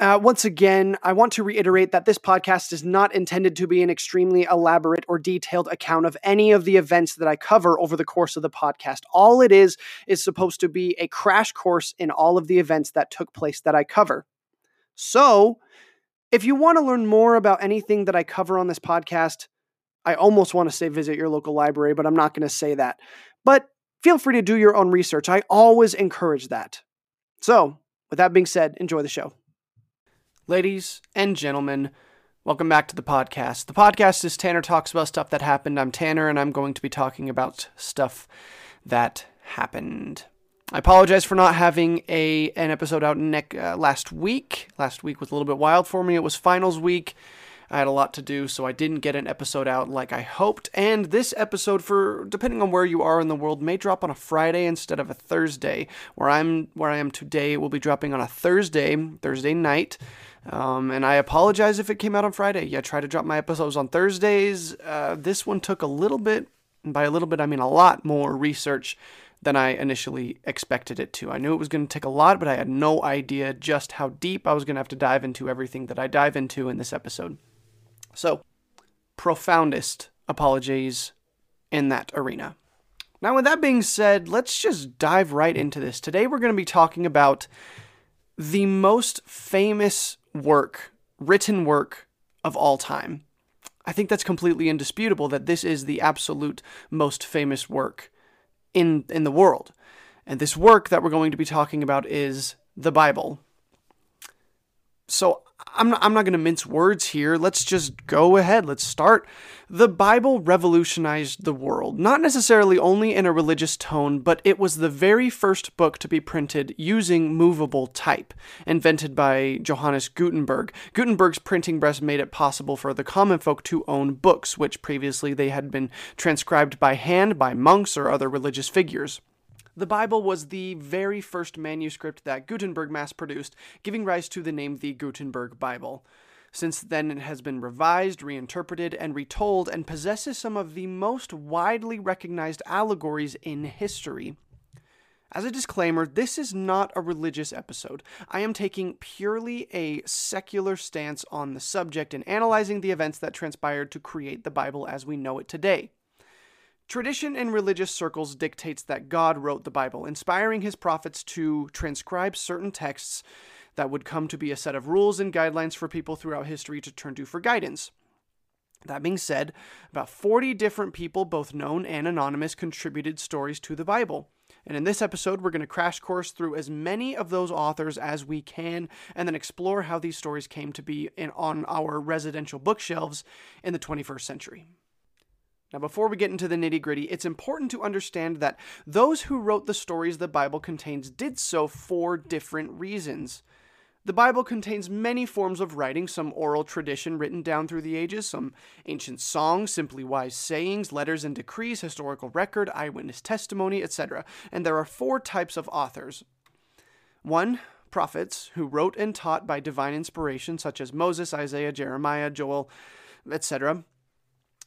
Uh, once again, I want to reiterate that this podcast is not intended to be an extremely elaborate or detailed account of any of the events that I cover over the course of the podcast. All it is is supposed to be a crash course in all of the events that took place that I cover. So, if you want to learn more about anything that I cover on this podcast, I almost want to say visit your local library, but I'm not going to say that. But feel free to do your own research. I always encourage that. So, with that being said, enjoy the show. Ladies and gentlemen, welcome back to the podcast. The podcast is Tanner Talks About Stuff That Happened. I'm Tanner, and I'm going to be talking about stuff that happened. I apologize for not having a an episode out ne- uh, last week. Last week was a little bit wild for me. It was finals week. I had a lot to do, so I didn't get an episode out like I hoped. And this episode, for depending on where you are in the world, may drop on a Friday instead of a Thursday. Where I'm where I am today, it will be dropping on a Thursday, Thursday night. Um, and I apologize if it came out on Friday. Yeah, I try to drop my episodes on Thursdays. Uh, this one took a little bit, and by a little bit, I mean a lot more research than I initially expected it to. I knew it was going to take a lot, but I had no idea just how deep I was going to have to dive into everything that I dive into in this episode. So, profoundest apologies in that arena. Now, with that being said, let's just dive right into this. Today, we're going to be talking about the most famous work, written work of all time. I think that's completely indisputable that this is the absolute most famous work in in the world. And this work that we're going to be talking about is the Bible. So I'm not, I'm not going to mince words here. Let's just go ahead. Let's start. The Bible revolutionized the world, not necessarily only in a religious tone, but it was the very first book to be printed using movable type, invented by Johannes Gutenberg. Gutenberg's printing press made it possible for the common folk to own books, which previously they had been transcribed by hand by monks or other religious figures. The Bible was the very first manuscript that Gutenberg mass produced, giving rise to the name the Gutenberg Bible. Since then, it has been revised, reinterpreted, and retold, and possesses some of the most widely recognized allegories in history. As a disclaimer, this is not a religious episode. I am taking purely a secular stance on the subject and analyzing the events that transpired to create the Bible as we know it today. Tradition in religious circles dictates that God wrote the Bible, inspiring his prophets to transcribe certain texts that would come to be a set of rules and guidelines for people throughout history to turn to for guidance. That being said, about 40 different people, both known and anonymous, contributed stories to the Bible. And in this episode, we're going to crash course through as many of those authors as we can and then explore how these stories came to be in, on our residential bookshelves in the 21st century. Now, before we get into the nitty gritty, it's important to understand that those who wrote the stories the Bible contains did so for different reasons. The Bible contains many forms of writing, some oral tradition written down through the ages, some ancient songs, simply wise sayings, letters and decrees, historical record, eyewitness testimony, etc. And there are four types of authors. One, prophets, who wrote and taught by divine inspiration, such as Moses, Isaiah, Jeremiah, Joel, etc.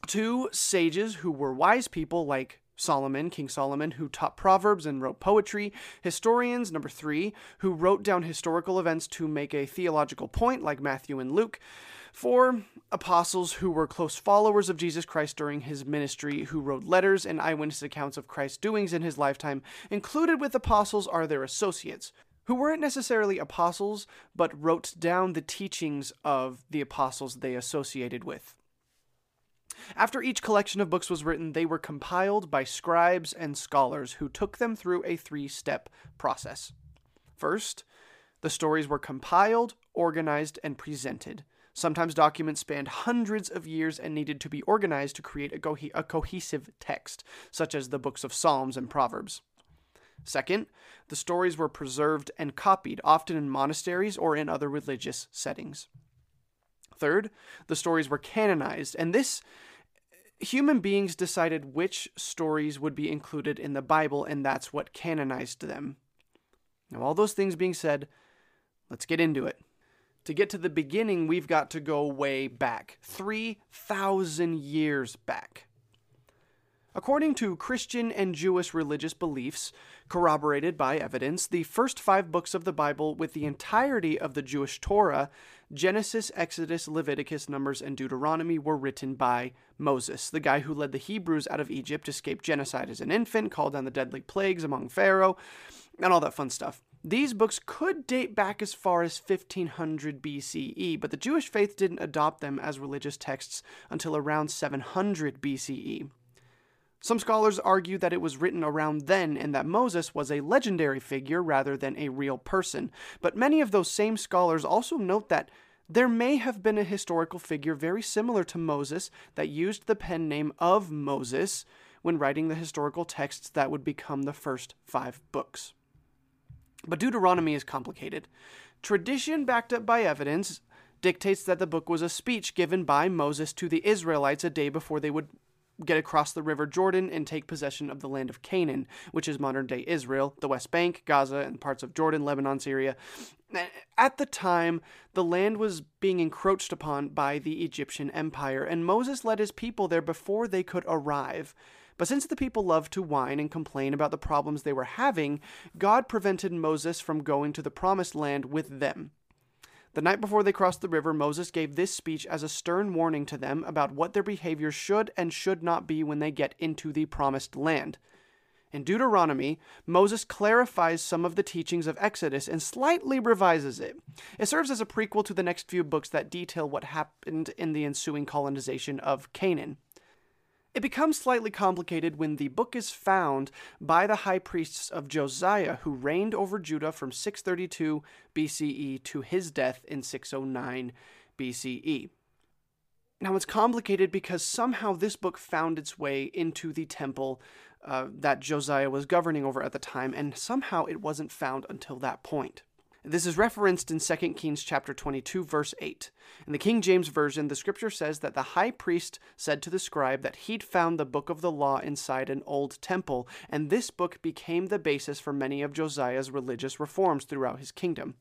Two sages who were wise people like Solomon, King Solomon, who taught proverbs and wrote poetry. Historians, number three, who wrote down historical events to make a theological point, like Matthew and Luke. Four, apostles who were close followers of Jesus Christ during his ministry, who wrote letters and eyewitness accounts of Christ's doings in his lifetime. Included with apostles are their associates, who weren't necessarily apostles, but wrote down the teachings of the apostles they associated with. After each collection of books was written, they were compiled by scribes and scholars who took them through a three step process. First, the stories were compiled, organized, and presented. Sometimes documents spanned hundreds of years and needed to be organized to create a, co- a, cohesive text, such as the books of Psalms and Proverbs. Second, the stories were preserved and copied, often in monasteries or in other religious settings. Third, the stories were canonized, and this human beings decided which stories would be included in the Bible, and that's what canonized them. Now, all those things being said, let's get into it. To get to the beginning, we've got to go way back 3,000 years back. According to Christian and Jewish religious beliefs, corroborated by evidence, the first five books of the Bible, with the entirety of the Jewish Torah, Genesis, Exodus, Leviticus, Numbers, and Deuteronomy, were written by Moses, the guy who led the Hebrews out of Egypt, escaped genocide as an infant, called down the deadly plagues among Pharaoh, and all that fun stuff. These books could date back as far as 1500 BCE, but the Jewish faith didn't adopt them as religious texts until around 700 BCE. Some scholars argue that it was written around then and that Moses was a legendary figure rather than a real person, but many of those same scholars also note that there may have been a historical figure very similar to Moses that used the pen name of Moses when writing the historical texts that would become the first five books. But Deuteronomy is complicated. Tradition, backed up by evidence, dictates that the book was a speech given by Moses to the Israelites a day before they would get across the river Jordan and take possession of the land of Canaan, which is modern day Israel, the West Bank, Gaza, and parts of Jordan, Lebanon, Syria. At the time, the land was being encroached upon by the Egyptian Empire, and Moses led his people there before they could arrive. But since the people loved to whine and complain about the problems they were having, God prevented Moses from going to the promised land with them. The night before they crossed the river, Moses gave this speech as a stern warning to them about what their behavior should and should not be when they get into the promised land. In Deuteronomy, Moses clarifies some of the teachings of Exodus and slightly revises it. It serves as a prequel to the next few books that detail what happened in the ensuing colonization of Canaan. It becomes slightly complicated when the book is found by the high priests of Josiah, who reigned over Judah from 632 BCE to his death in 609 BCE. Now, it's complicated because somehow this book found its way into the temple uh, that Josiah was governing over at the time, and somehow it wasn't found until that point. This is referenced in 2 Kings chapter 22 verse 8. In the King James version, the scripture says that the high priest said to the scribe that he'd found the book of the law inside an old temple, and this book became the basis for many of Josiah's religious reforms throughout his kingdom.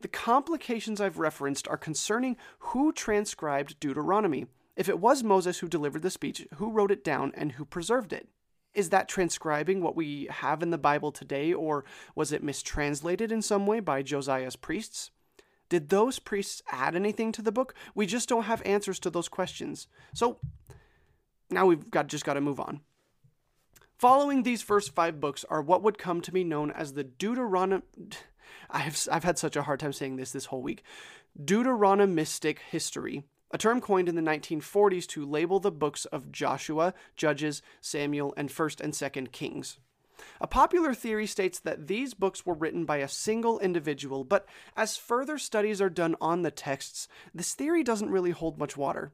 The complications I've referenced are concerning who transcribed Deuteronomy. If it was Moses who delivered the speech, who wrote it down and who preserved it? Is that transcribing what we have in the Bible today, or was it mistranslated in some way by Josiah's priests? Did those priests add anything to the book? We just don't have answers to those questions. So now we've got just got to move on. Following these first five books are what would come to be known as the Deuteronomy. I've, I've had such a hard time saying this this whole week. Deuteronomistic history, a term coined in the 1940s to label the books of Joshua, Judges, Samuel, and 1st and 2nd Kings. A popular theory states that these books were written by a single individual, but as further studies are done on the texts, this theory doesn't really hold much water.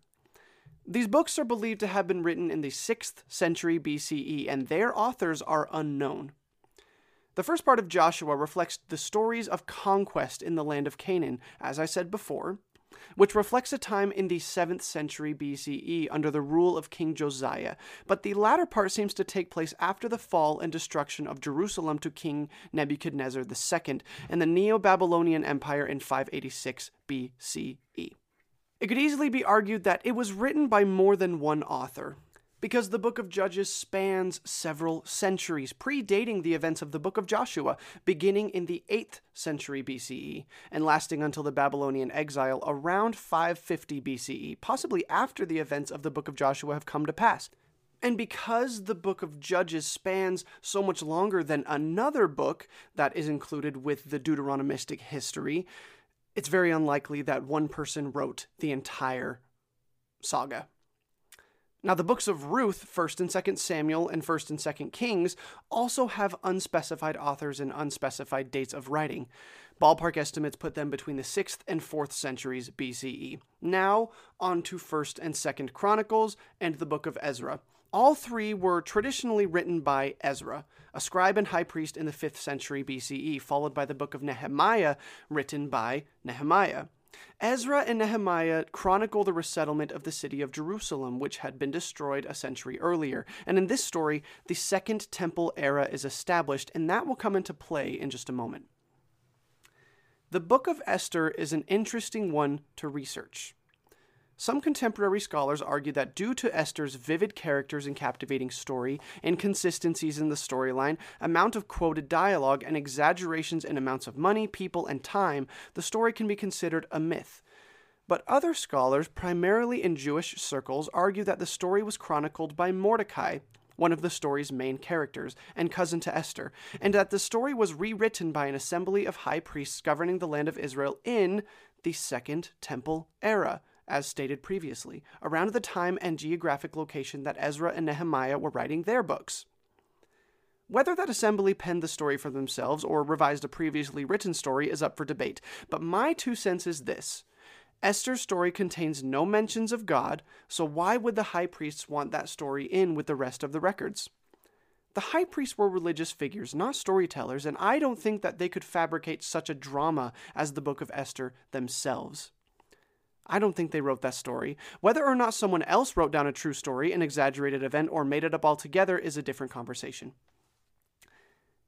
These books are believed to have been written in the 6th century BCE, and their authors are unknown. The first part of Joshua reflects the stories of conquest in the land of Canaan, as I said before, which reflects a time in the 7th century BCE under the rule of King Josiah, but the latter part seems to take place after the fall and destruction of Jerusalem to King Nebuchadnezzar II and the Neo Babylonian Empire in 586 BCE. It could easily be argued that it was written by more than one author, because the book of Judges spans several centuries, predating the events of the book of Joshua, beginning in the 8th century BCE and lasting until the Babylonian exile around 550 BCE, possibly after the events of the book of Joshua have come to pass. And because the book of Judges spans so much longer than another book that is included with the Deuteronomistic history, it's very unlikely that one person wrote the entire saga. Now, the books of Ruth, 1st and 2nd Samuel, and 1st and 2nd Kings also have unspecified authors and unspecified dates of writing. Ballpark estimates put them between the 6th and 4th centuries BCE. Now, on to 1st and 2nd Chronicles and the book of Ezra. All three were traditionally written by Ezra, a scribe and high priest in the 5th century BCE, followed by the book of Nehemiah, written by Nehemiah. Ezra and Nehemiah chronicle the resettlement of the city of Jerusalem, which had been destroyed a century earlier. And in this story, the Second Temple era is established, and that will come into play in just a moment. The book of Esther is an interesting one to research. Some contemporary scholars argue that due to Esther's vivid characters and captivating story, inconsistencies in the storyline, amount of quoted dialogue, and exaggerations in amounts of money, people, and time, the story can be considered a myth. But other scholars, primarily in Jewish circles, argue that the story was chronicled by Mordecai, one of the story's main characters, and cousin to Esther, and that the story was rewritten by an assembly of high priests governing the land of Israel in the Second Temple era, as stated previously, around the time and geographic location that Ezra and Nehemiah were writing their books. Whether that assembly penned the story for themselves or revised a previously written story is up for debate, but my two cents is this. Esther's story contains no mentions of God, so why would the high priests want that story in with the rest of the records? The high priests were religious figures, not storytellers, and I don't think that they could fabricate such a drama as the Book of Esther themselves. I don't think they wrote that story. Whether or not someone else wrote down a true story, an exaggerated event, or made it up altogether is a different conversation.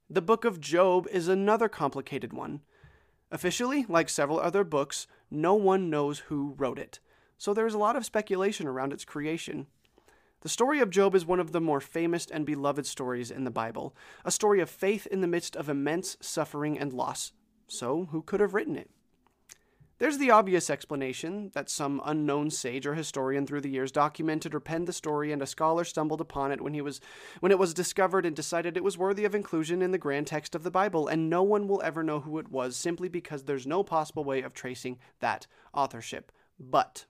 The Book of Job is another complicated one. Officially, like several other books, no one knows who wrote it, so there is a lot of speculation around its creation. The story of Job is one of the more famous and beloved stories in the Bible, a story of faith in the midst of immense suffering and loss. So, who could have written it? There's the obvious explanation that some unknown sage or historian through the years documented or penned the story and a scholar stumbled upon it when he was when it was discovered and decided it was worthy of inclusion in the grand text of the Bible and no one will ever know who it was simply because there's no possible way of tracing that authorship. But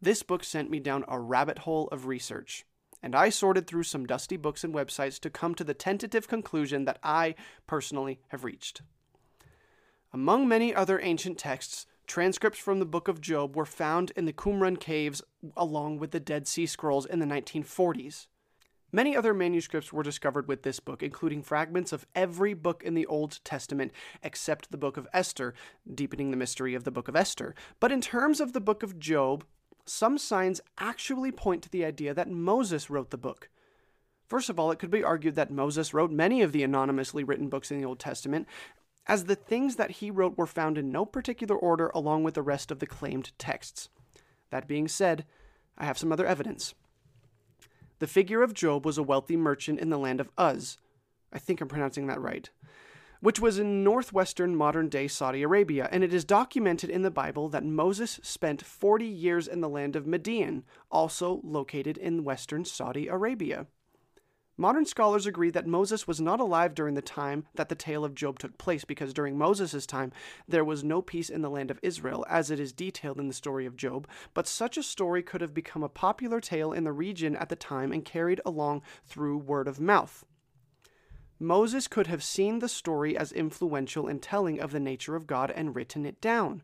this book sent me down a rabbit hole of research and I sorted through some dusty books and websites to come to the tentative conclusion that I personally have reached. Among many other ancient texts, transcripts from the Book of Job were found in the Qumran caves along with the Dead Sea Scrolls in the 1940s. Many other manuscripts were discovered with this book, including fragments of every book in the Old Testament except the Book of Esther, deepening the mystery of the Book of Esther. But in terms of the Book of Job, some signs actually point to the idea that Moses wrote the book. First of all, it could be argued that Moses wrote many of the anonymously written books in the Old Testament, as the things that he wrote were found in no particular order along with the rest of the claimed texts. That being said, I have some other evidence. The figure of Job was a wealthy merchant in the land of Uz. I think I'm pronouncing that right. Which was in northwestern modern day Saudi Arabia, and it is documented in the Bible that Moses spent 40 years in the land of Midian, also located in western Saudi Arabia. Modern scholars agree that Moses was not alive during the time that the tale of Job took place because during Moses' time there was no peace in the land of Israel, as it is detailed in the story of Job, but such a story could have become a popular tale in the region at the time and carried along through word of mouth. Moses could have seen the story as influential in telling of the nature of God and written it down.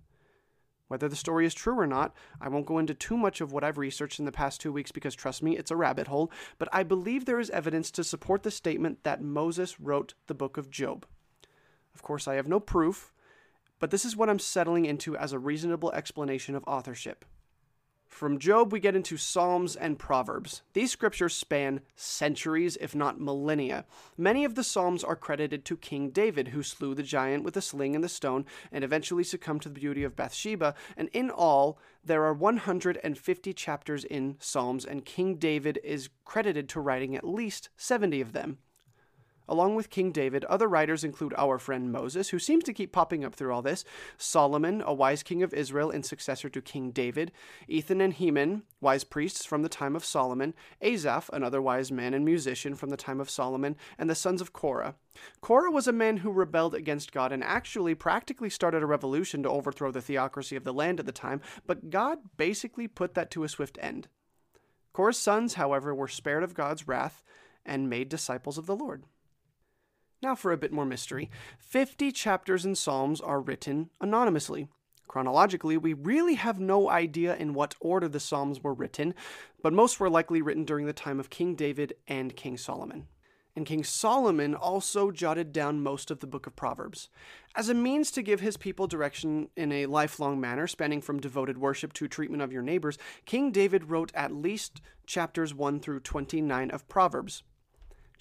Whether the story is true or not, I won't go into too much of what I've researched in the past two weeks because trust me, it's a rabbit hole, but I believe there is evidence to support the statement that Moses wrote the book of Job. Of course, I have no proof, but this is what I'm settling into as a reasonable explanation of authorship. From Job, we get into Psalms and Proverbs. These scriptures span centuries, if not millennia. Many of the Psalms are credited to King David, who slew the giant with a sling and the stone and eventually succumbed to the beauty of Bathsheba. And in all, there are 150 chapters in Psalms, and King David is credited to writing at least 70 of them. Along with King David, other writers include our friend Moses, who seems to keep popping up through all this, Solomon, a wise king of Israel and successor to King David, Ethan and Heman, wise priests from the time of Solomon, Asaph, another wise man and musician from the time of Solomon, and the sons of Korah. Korah was a man who rebelled against God and actually practically started a revolution to overthrow the theocracy of the land at the time, but God basically put that to a swift end. Korah's sons, however, were spared of God's wrath and made disciples of the Lord. Now for a bit more mystery. 50 chapters in Psalms are written anonymously. Chronologically, we really have no idea in what order the Psalms were written, but most were likely written during the time of King David and King Solomon. And King Solomon also jotted down most of the book of Proverbs. As a means to give his people direction in a lifelong manner, spanning from devoted worship to treatment of your neighbors, King David wrote at least chapters 1 through 29 of Proverbs.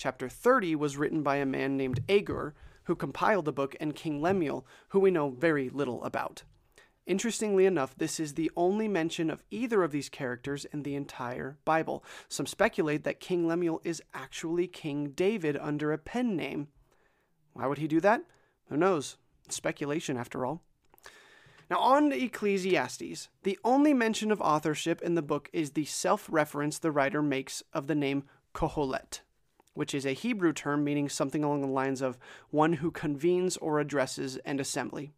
Chapter 30 was written by a man named Agur, who compiled the book, and King Lemuel, who we know very little about. Interestingly enough, this is the only mention of either of these characters in the entire Bible. Some speculate that King Lemuel is actually King David under a pen name. Why would he do that? Who knows? Speculation, after all. Now, on to Ecclesiastes. The only mention of authorship in the book is the self reference the writer makes of the name Kohelet, which is a Hebrew term meaning something along the lines of one who convenes or addresses an assembly.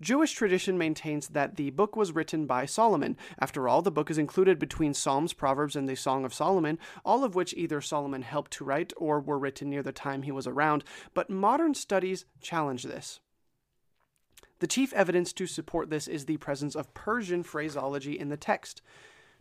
Jewish tradition maintains that the book was written by Solomon. After all, the book is included between Psalms, Proverbs, and the Song of Solomon, all of which either Solomon helped to write or were written near the time he was around, but modern studies challenge this. The chief evidence to support this is the presence of Persian phraseology in the text.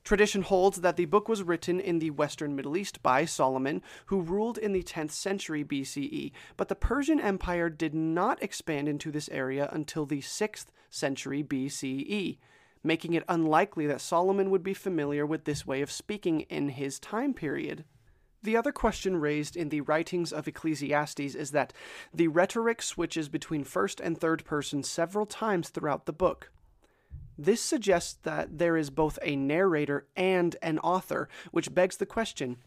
Tradition holds that the book was written in the western Middle East by Solomon, who ruled in the 10th century BCE, but the Persian Empire did not expand into this area until the 6th century BCE, making it unlikely that Solomon would be familiar with this way of speaking in his time period. The other question raised in the writings of Ecclesiastes is that the rhetoric switches between first and third person several times throughout the book. This suggests that there is both a narrator and an author, which begs the question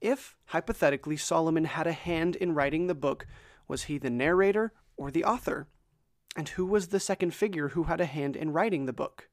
if, hypothetically, Solomon had a hand in writing the book, was he the narrator or the author? And who was the second figure who had a hand in writing the book?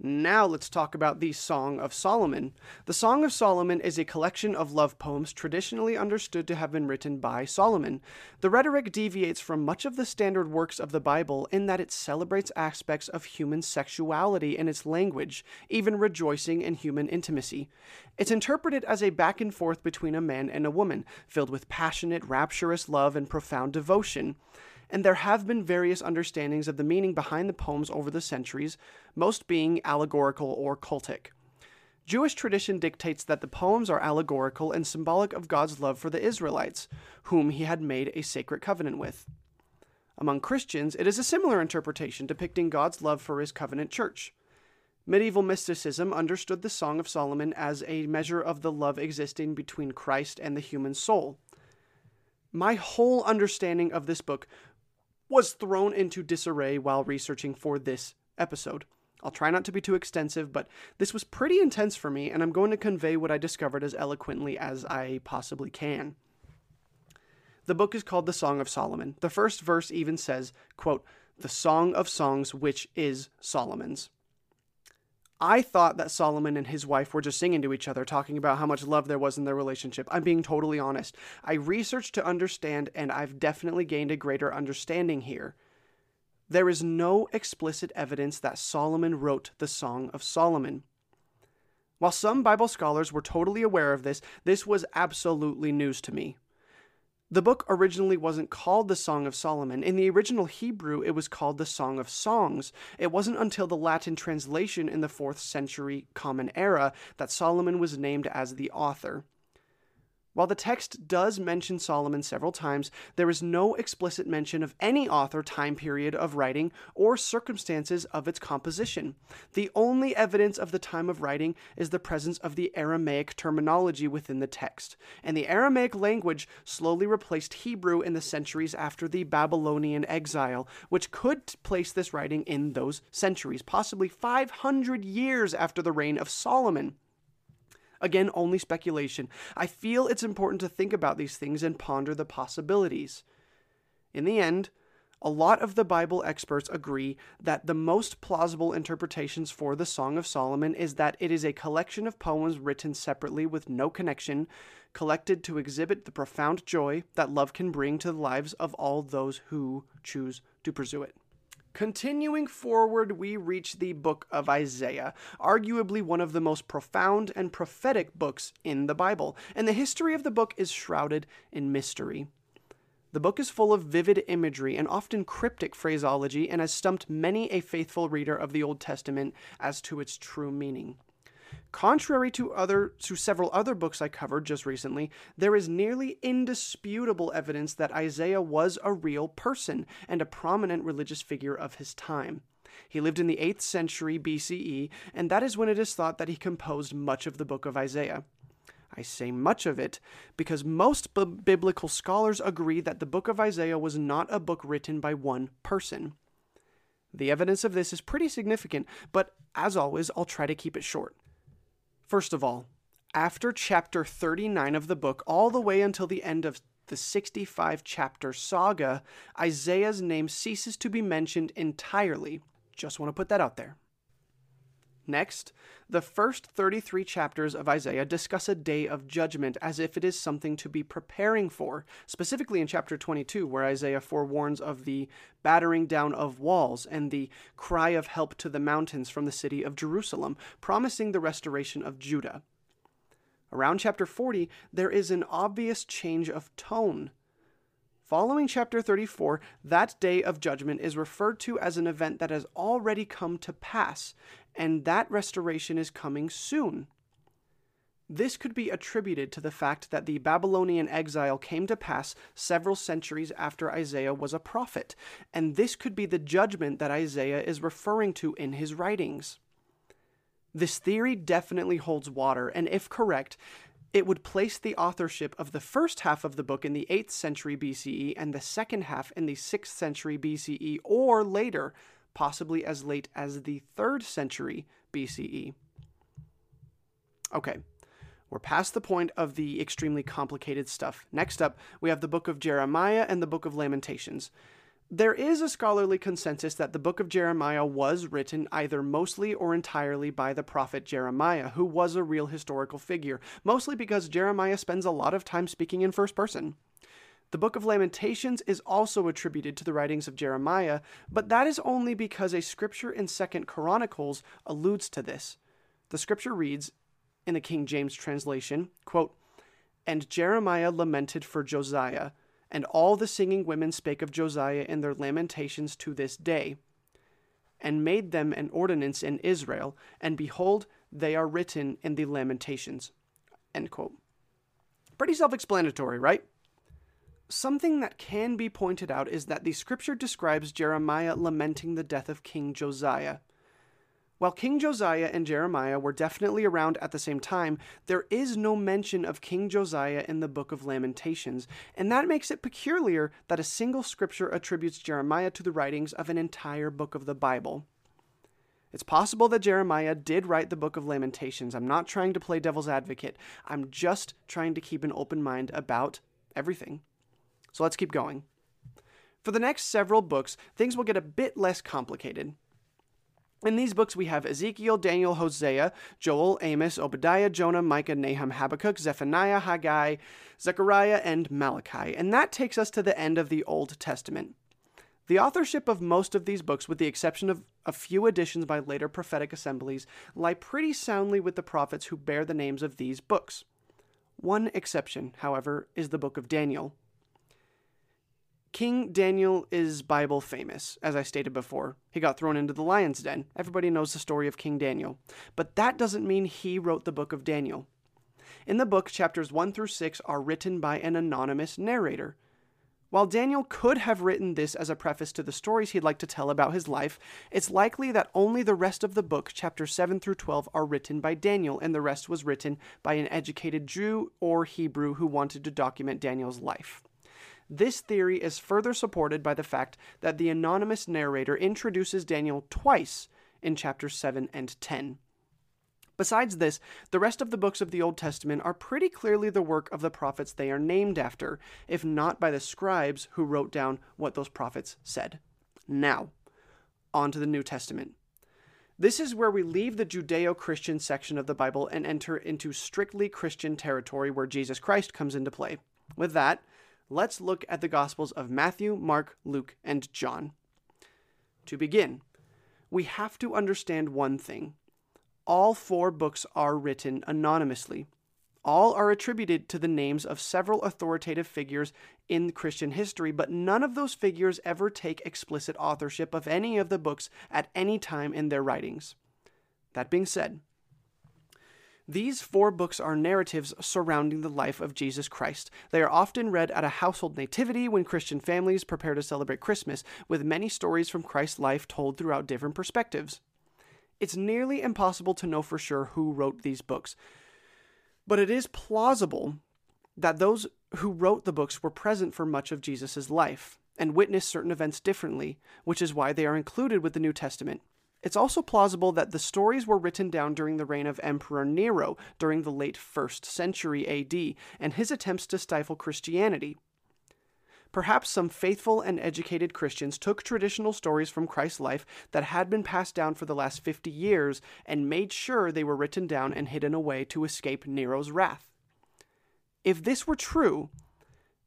Now let's talk about the Song of Solomon. The Song of Solomon is a collection of love poems traditionally understood to have been written by Solomon. The rhetoric deviates from much of the standard works of the Bible in that it celebrates aspects of human sexuality in its language, even rejoicing in human intimacy. It's interpreted as a back and forth between a man and a woman, filled with passionate, rapturous love and profound devotion and there have been various understandings of the meaning behind the poems over the centuries, most being allegorical or cultic. Jewish tradition dictates that the poems are allegorical and symbolic of God's love for the Israelites, whom he had made a sacred covenant with. Among Christians, it is a similar interpretation depicting God's love for his covenant church. Medieval mysticism understood the Song of Solomon as a measure of the love existing between Christ and the human soul. My whole understanding of this book was thrown into disarray while researching for this episode. I'll try not to be too extensive, but this was pretty intense for me, and I'm going to convey what I discovered as eloquently as I possibly can. The book is called The Song of Solomon. The first verse even says, quote, the Song of Songs, which is Solomon's. I thought that Solomon and his wife were just singing to each other, talking about how much love there was in their relationship. I'm being totally honest. I researched to understand, and I've definitely gained a greater understanding here. There is no explicit evidence that Solomon wrote the Song of Solomon. While some Bible scholars were totally aware of this, this was absolutely news to me. The book originally wasn't called the Song of Solomon. In the original Hebrew, it was called the Song of Songs. It wasn't until the Latin translation in the 4th century Common Era that Solomon was named as the author. While the text does mention Solomon several times, there is no explicit mention of any author, time period of writing, or circumstances of its composition. The only evidence of the time of writing is the presence of the Aramaic terminology within the text, and the Aramaic language slowly replaced Hebrew in the centuries after the Babylonian exile, which could place this writing in those centuries, possibly 500 years after the reign of Solomon. Again, only speculation. I feel it's important to think about these things and ponder the possibilities. In the end, a lot of the Bible experts agree that the most plausible interpretations for the Song of Solomon is that it is a collection of poems written separately with no connection, collected to exhibit the profound joy that love can bring to the lives of all those who choose to pursue it. Continuing forward, we reach the book of Isaiah, arguably one of the most profound and prophetic books in the Bible, and the history of the book is shrouded in mystery. The book is full of vivid imagery and often cryptic phraseology and has stumped many a faithful reader of the Old Testament as to its true meaning. Contrary to other to several other books I covered just recently, there is nearly indisputable evidence that Isaiah was a real person and a prominent religious figure of his time. He lived in the 8th century BCE, and that is when it is thought that he composed much of the book of Isaiah. I say much of it because most b- biblical scholars agree that the book of Isaiah was not a book written by one person. The evidence of this is pretty significant, but as always, I'll try to keep it short. First of all, after chapter 39 of the book, all the way until the end of the 65 chapter saga, Isaiah's name ceases to be mentioned entirely. Just want to put that out there. Next, the first 33 chapters of Isaiah discuss a day of judgment as if it is something to be preparing for, specifically in chapter 22, where Isaiah forewarns of the battering down of walls and the cry of help to the mountains from the city of Jerusalem, promising the restoration of Judah. Around chapter 40, there is an obvious change of tone. Following chapter 34, that day of judgment is referred to as an event that has already come to pass, and that restoration is coming soon. This could be attributed to the fact that the Babylonian exile came to pass several centuries after Isaiah was a prophet, and this could be the judgment that Isaiah is referring to in his writings. This theory definitely holds water, and if correct, it would place the authorship of the first half of the book in the 8th century BCE and the second half in the 6th century BCE or later, possibly as late as the 3rd century BCE. Okay, we're past the point of the extremely complicated stuff. Next up, we have the book of Jeremiah and the book of Lamentations. There is a scholarly consensus that the book of Jeremiah was written either mostly or entirely by the prophet Jeremiah, who was a real historical figure, mostly because Jeremiah spends a lot of time speaking in first person. The book of Lamentations is also attributed to the writings of Jeremiah, but that is only because a scripture in 2nd Chronicles alludes to this. The scripture reads in the King James translation, quote, "And Jeremiah lamented for Josiah, and all the singing women spake of Josiah in their lamentations to this day, and made them an ordinance in Israel, and behold, they are written in the lamentations. Pretty self explanatory, right? Something that can be pointed out is that the scripture describes Jeremiah lamenting the death of King Josiah. While King Josiah and Jeremiah were definitely around at the same time, there is no mention of King Josiah in the book of Lamentations, and that makes it peculiar that a single scripture attributes Jeremiah to the writings of an entire book of the Bible. It's possible that Jeremiah did write the book of Lamentations. I'm not trying to play devil's advocate. I'm just trying to keep an open mind about everything. So let's keep going. For the next several books, things will get a bit less complicated. In these books, we have Ezekiel, Daniel, Hosea, Joel, Amos, Obadiah, Jonah, Micah, Nahum, Habakkuk, Zephaniah, Haggai, Zechariah, and Malachi. And that takes us to the end of the Old Testament. The authorship of most of these books, with the exception of a few additions by later prophetic assemblies, lie pretty soundly with the prophets who bear the names of these books. One exception, however, is the book of Daniel. King Daniel is Bible famous, as I stated before. He got thrown into the lion's den. Everybody knows the story of King Daniel. But that doesn't mean he wrote the book of Daniel. In the book, chapters 1 through 6 are written by an anonymous narrator. While Daniel could have written this as a preface to the stories he'd like to tell about his life, it's likely that only the rest of the book, chapters 7 through 12, are written by Daniel, and the rest was written by an educated Jew or Hebrew who wanted to document Daniel's life. This theory is further supported by the fact that the anonymous narrator introduces Daniel twice in chapters 7 and 10. Besides this, the rest of the books of the Old Testament are pretty clearly the work of the prophets they are named after, if not by the scribes who wrote down what those prophets said. Now, on to the New Testament. This is where we leave the Judeo Christian section of the Bible and enter into strictly Christian territory where Jesus Christ comes into play. With that, let's look at the Gospels of Matthew, Mark, Luke, and John. To begin, we have to understand one thing all four books are written anonymously. All are attributed to the names of several authoritative figures in Christian history, but none of those figures ever take explicit authorship of any of the books at any time in their writings. That being said, these four books are narratives surrounding the life of Jesus Christ. They are often read at a household nativity when Christian families prepare to celebrate Christmas, with many stories from Christ's life told throughout different perspectives. It's nearly impossible to know for sure who wrote these books, but it is plausible that those who wrote the books were present for much of Jesus' life. and witnessed certain events differently, which is why they are included with the New Testament. It's also plausible that the stories were written down during the reign of Emperor Nero during the late 1st century AD and his attempts to stifle Christianity. Perhaps some faithful and educated Christians took traditional stories from Christ's life that had been passed down for the last 50 years and made sure they were written down and hidden away to escape Nero's wrath. If this were true,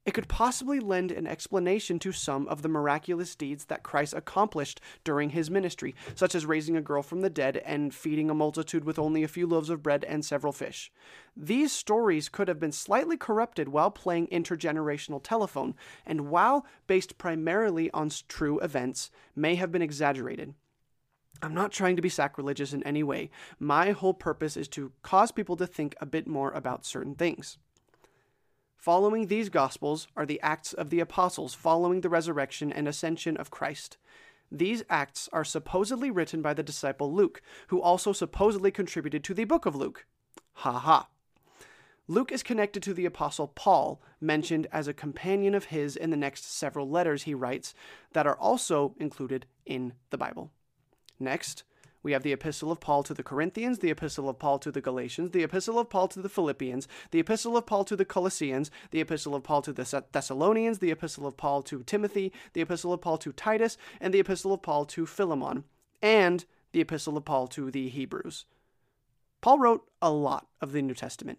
it could possibly lend an explanation to some of the miraculous deeds that Christ accomplished during his ministry, such as raising a girl from the dead and feeding a multitude with only a few loaves of bread and several fish. These stories could have been slightly corrupted while playing intergenerational telephone, and while based primarily on true events, may have been exaggerated. I'm not trying to be sacrilegious in any way. My whole purpose is to cause people to think a bit more about certain things. Following these Gospels are the Acts of the Apostles following the resurrection and ascension of Christ. These Acts are supposedly written by the disciple Luke, who also supposedly contributed to the book of Luke. Ha ha. Luke is connected to the Apostle Paul, mentioned as a companion of his in the next several letters he writes that are also included in the Bible. Next, we have the Epistle of Paul to the Corinthians, the Epistle of Paul to the Galatians, the Epistle of Paul to the Philippians, the Epistle of Paul to the Colossians, the Epistle of Paul to the Thessalonians, the Epistle of Paul to Timothy, the Epistle of Paul to Titus, and the Epistle of Paul to Philemon, and the Epistle of Paul to the Hebrews. Paul wrote a lot of the New Testament.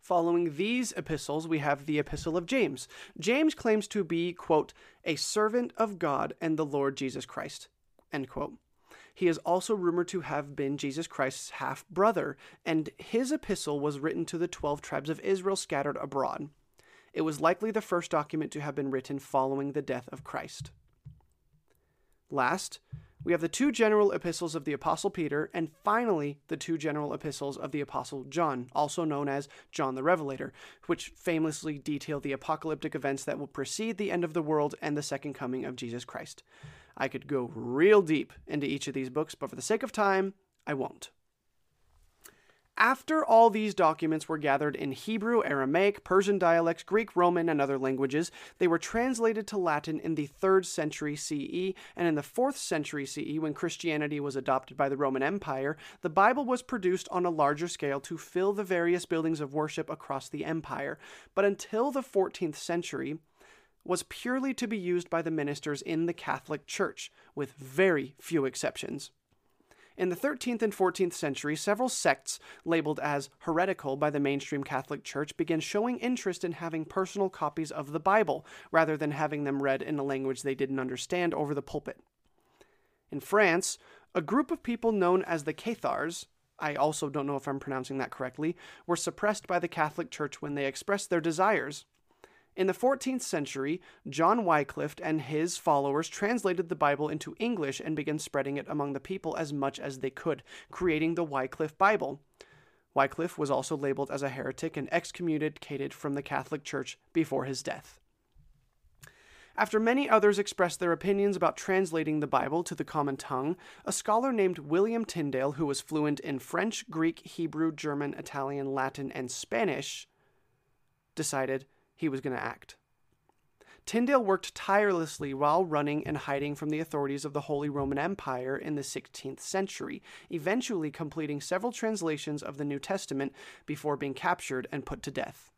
Following these epistles, we have the Epistle of James. James claims to be, quote, a servant of God and the Lord Jesus Christ, end quote. He is also rumored to have been Jesus Christ's half brother, and his epistle was written to the 12 tribes of Israel scattered abroad. It was likely the first document to have been written following the death of Christ. Last, we have the two general epistles of the Apostle Peter, and finally, the two general epistles of the Apostle John, also known as John the Revelator, which famously detail the apocalyptic events that will precede the end of the world and the second coming of Jesus Christ. I could go real deep into each of these books, but for the sake of time, I won't. After all these documents were gathered in Hebrew, Aramaic, Persian dialects, Greek, Roman, and other languages, they were translated to Latin in the 3rd century CE, and in the 4th century CE, when Christianity was adopted by the Roman Empire, the Bible was produced on a larger scale to fill the various buildings of worship across the empire. But until the 14th century, was purely to be used by the ministers in the Catholic Church, with very few exceptions. In the 13th and 14th century, several sects labeled as heretical by the mainstream Catholic Church began showing interest in having personal copies of the Bible, rather than having them read in a language they didn't understand over the pulpit. In France, a group of people known as the Cathars, I also don't know if I'm pronouncing that correctly, were suppressed by the Catholic Church when they expressed their desires in the 14th century, John Wycliffe and his followers translated the Bible into English and began spreading it among the people as much as they could, creating the Wycliffe Bible. Wycliffe was also labeled as a heretic and excommunicated from the Catholic Church before his death. After many others expressed their opinions about translating the Bible to the common tongue, a scholar named William Tyndale, who was fluent in French, Greek, Hebrew, German, Italian, Latin, and Spanish, decided he was going to act. Tyndale worked tirelessly while running and hiding from the authorities of the Holy Roman Empire in the 16th century, eventually completing several translations of the New Testament before being captured and put to death.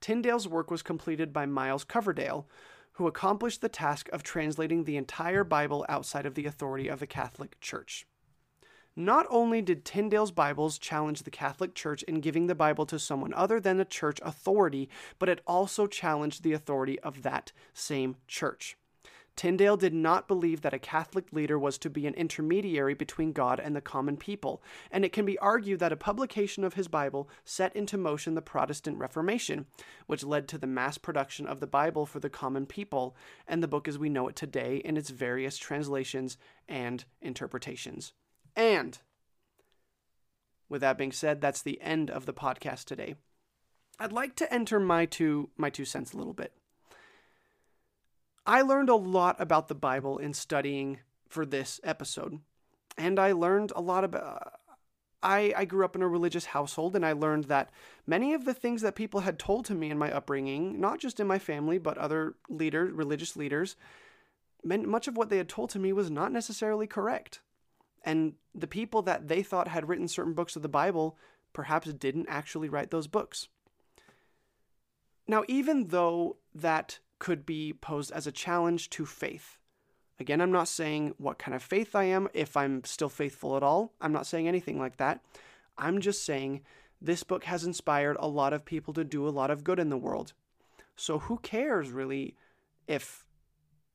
Tyndale's work was completed by Miles Coverdale, who accomplished the task of translating the entire Bible outside of the authority of the Catholic Church. Not only did Tyndale's Bibles challenge the Catholic Church in giving the Bible to someone other than the church authority, but it also challenged the authority of that same church. Tyndale did not believe that a Catholic leader was to be an intermediary between God and the common people, and it can be argued that a publication of his Bible set into motion the Protestant Reformation, which led to the mass production of the Bible for the common people and the book as we know it today in its various translations and interpretations. And with that being said, that's the end of the podcast today. I'd like to enter my two my two cents a little bit. I learned a lot about the Bible in studying for this episode, and I learned a lot about I, I grew up in a religious household and I learned that many of the things that people had told to me in my upbringing, not just in my family, but other leaders, religious leaders, meant much of what they had told to me was not necessarily correct. And the people that they thought had written certain books of the Bible perhaps didn't actually write those books. Now, even though that could be posed as a challenge to faith, again, I'm not saying what kind of faith I am, if I'm still faithful at all. I'm not saying anything like that. I'm just saying this book has inspired a lot of people to do a lot of good in the world. So, who cares really if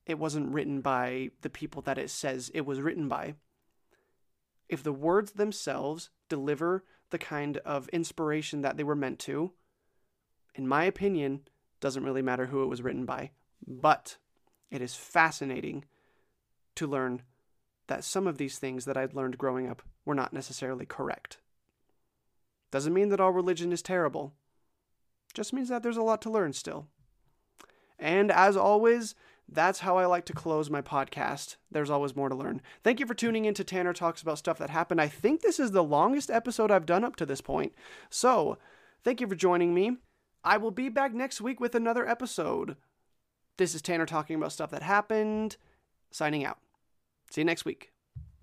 it wasn't written by the people that it says it was written by? If the words themselves deliver the kind of inspiration that they were meant to, in my opinion, doesn't really matter who it was written by. But it is fascinating to learn that some of these things that I'd learned growing up were not necessarily correct. Doesn't mean that all religion is terrible. Just means that there's a lot to learn still. And as always, that's how I like to close my podcast. There's always more to learn. Thank you for tuning in to Tanner Talks About Stuff That Happened. I think this is the longest episode I've done up to this point. So, thank you for joining me. I will be back next week with another episode. This is Tanner talking about stuff that happened. Signing out. See you next week.